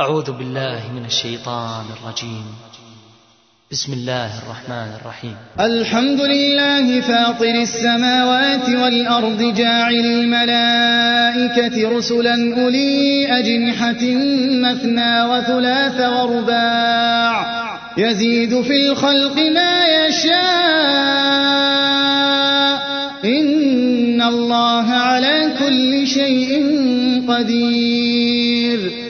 أعوذ بالله من الشيطان الرجيم. بسم الله الرحمن الرحيم. الحمد لله فاطر السماوات والأرض جاعل الملائكة رسلا أولي أجنحة مثنى وثلاث ورباع. يزيد في الخلق ما يشاء. إن الله على كل شيء قدير.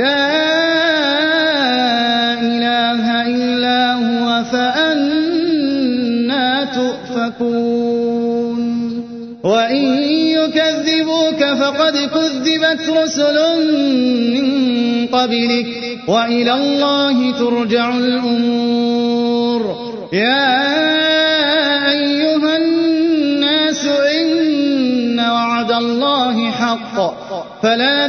لا إله إلا هو فأنا تؤفكون. وإن يكذبوك فقد كذبت رسل من قبلك وإلى الله ترجع الأمور. يا أيها الناس إن وعد الله حق. فلا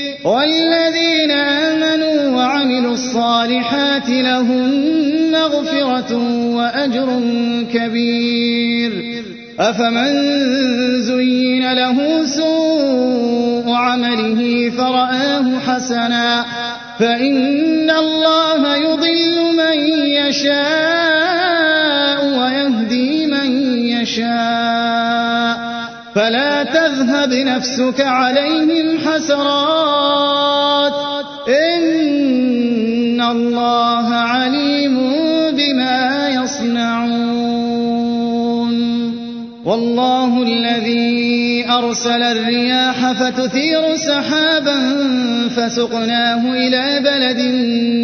والذين آمنوا وعملوا الصالحات لهم مغفرة وأجر كبير. أفمن زين له سوء عمله فرآه حسنا. فإن الله يضل من يشاء. فلا تذهب نفسك عليهم حسرات إن الله عليم بما يصنعون. والله الذي أرسل الرياح فتثير سحابا فسقناه إلى بلد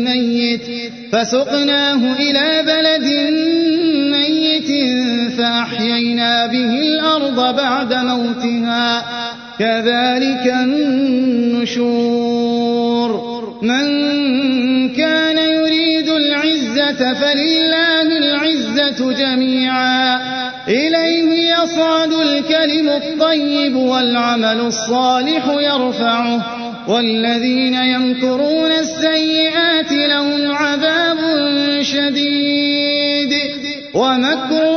ميت. فسقناه إلى بلد ميت. فأحيينا به الأرض بعد موتها. كذلك النشور. من كان يريد العزة فلله العزة جميعا. إليه يصعد الكلم الطيب والعمل الصالح يرفعه. والذين يمكرون السيئات لهم عذاب شديد. ومكر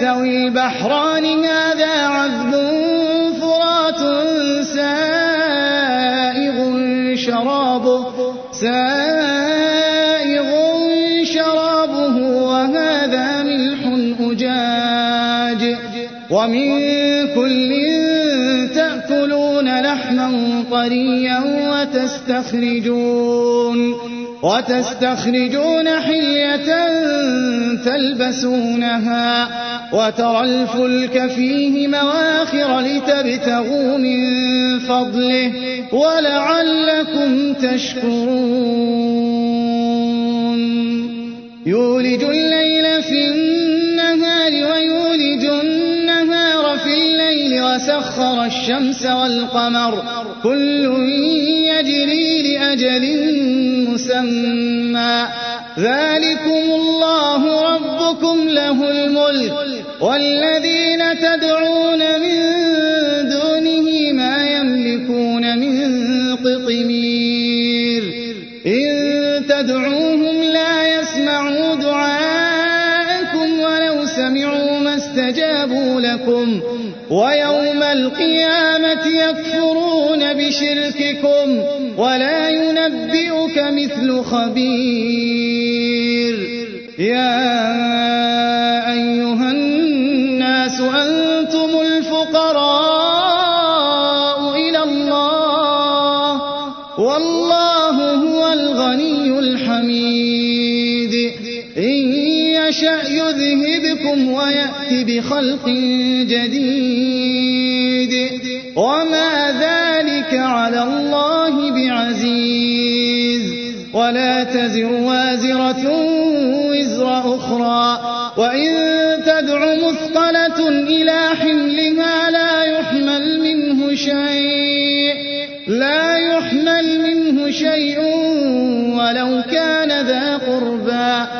يستوي البحران هذا عذب فرات سائغ شرابه سائغ شرابه وهذا ملح أجاج. ومن كل تأكلون لحما طريا وتستخرجون. وتستخرجون حلية تلبسونها وترى الفلك فيه مواخر لتبتغوا من فضله ولعلكم تشكرون. يولج الليل في النهار ويولج النهار في الليل وسخر الشمس والقمر كل يجري لأجل مسمى. ذلكم الله ربكم له الملك. والذين تدعون من دونه ما يملكون من قطمير. إن تدعوهم لا يسمعوا دعاءكم ولو سمعوا ما استجابوا لكم. ويوم القيامة يكفرون بشرككم ولا ينبئك مثل خبير. يا أيها الناس أنتم الفقراء. يذهبكم ويأت بخلق جديد. وما ذلك على الله بعزيز. ولا تزر وازرة وزر أخرى. وإن تدع مثقلة إلى حملها لا يحمل منه شيء. لا يحمل منه شيء ولو كان ذا قربى.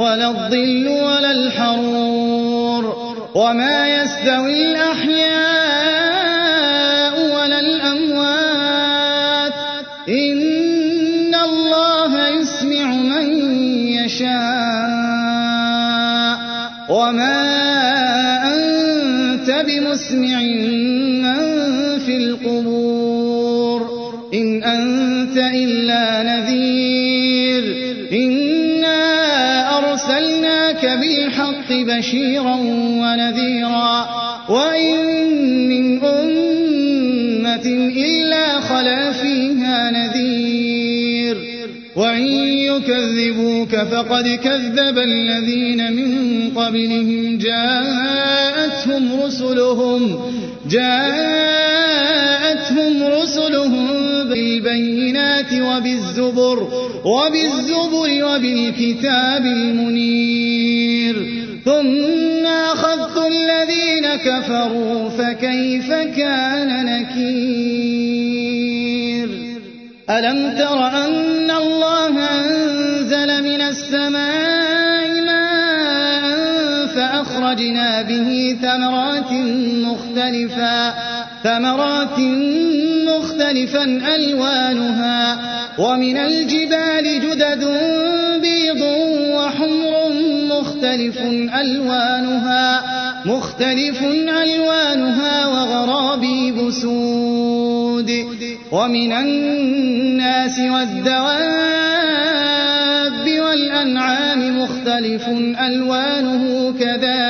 ولا الظل ولا الحرور وما يستوي الأحياء ولا الأموات. إن الله يسمع من يشاء. وما أنت بمسمع من في القبور. بالحق بشيرا ونذيرا. وإن من أمة إلا خلا فيها نذير. وإن يكذبوك فقد كذب الذين من قبلهم. جاءتهم رسلهم جاءتهم رسلهم بالبينات وبالزبر وبالزبر وبالكتاب المنير. ثم أخذت الذين كفروا فكيف كان نكير؟ ألم تر أن الله أنزل من السماء ماء فأخرجنا به ثمرات مختلفا ثمرات مختلفا ألوانها ومن الجبال جدد مختلف ألوانها مختلف ألوانها وغرابيب سود. ومن الناس والدواب والأنعام مختلف ألوانه كذلك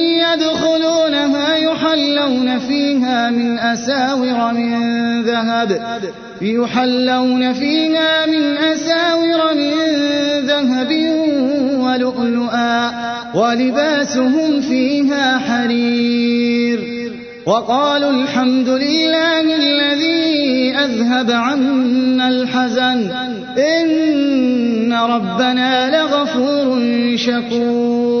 يدخلونها يحلون فيها من أساور من ذهب. يحلون فيها من أساور من ذهب ولؤلؤا ولباسهم فيها حرير. وقالوا الحمد لله الذي أذهب عنا الحزن. إن ربنا لغفور شكور.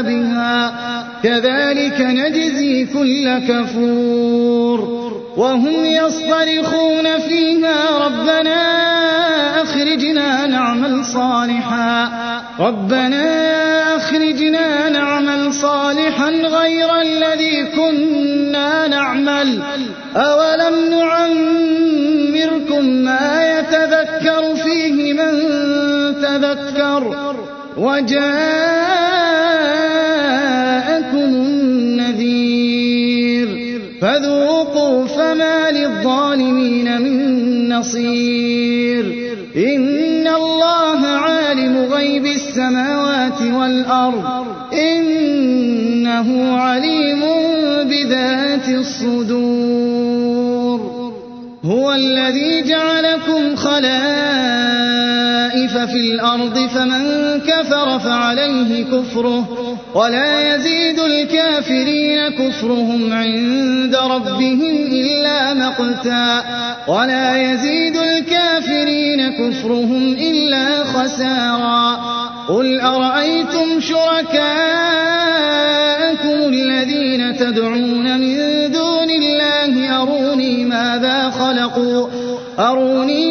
كذلك نجزي كل كفور وهم يصطرخون فيها ربنا أخرجنا نعمل صالحا ربنا أخرجنا نعمل صالحا غير الذي كنا نعمل أولم نعمركم ما يتذكر فيه من تذكر وجاءكم من نصير إن الله عالم غيب السماوات والأرض. إنه عليم بذات الصدور. هو الذي جعلكم في الأرض فمن كفر فعليه كفره ولا يزيد الكافرين كفرهم عند ربهم إلا مقتا ولا يزيد الكافرين كفرهم إلا خسارا قل أرأيتم شركاءكم الذين تدعون من دون الله أروني ماذا خلقوا أروني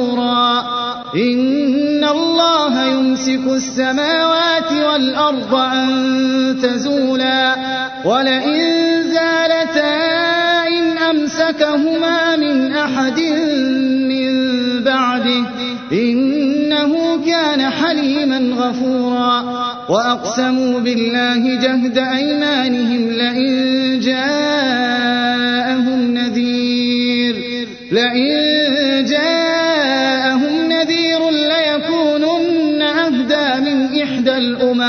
يمسك السماوات والأرض أن تزولا ولئن زالتا إن أمسكهما من أحد من بعده إنه كان حليما غفورا وأقسموا بالله جهد أيمانهم لئن جاءهم نذير لئن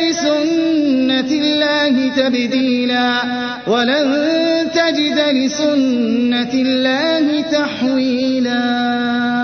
لسنة الله تبديلا ولن تجد لسنة الله تحويلا.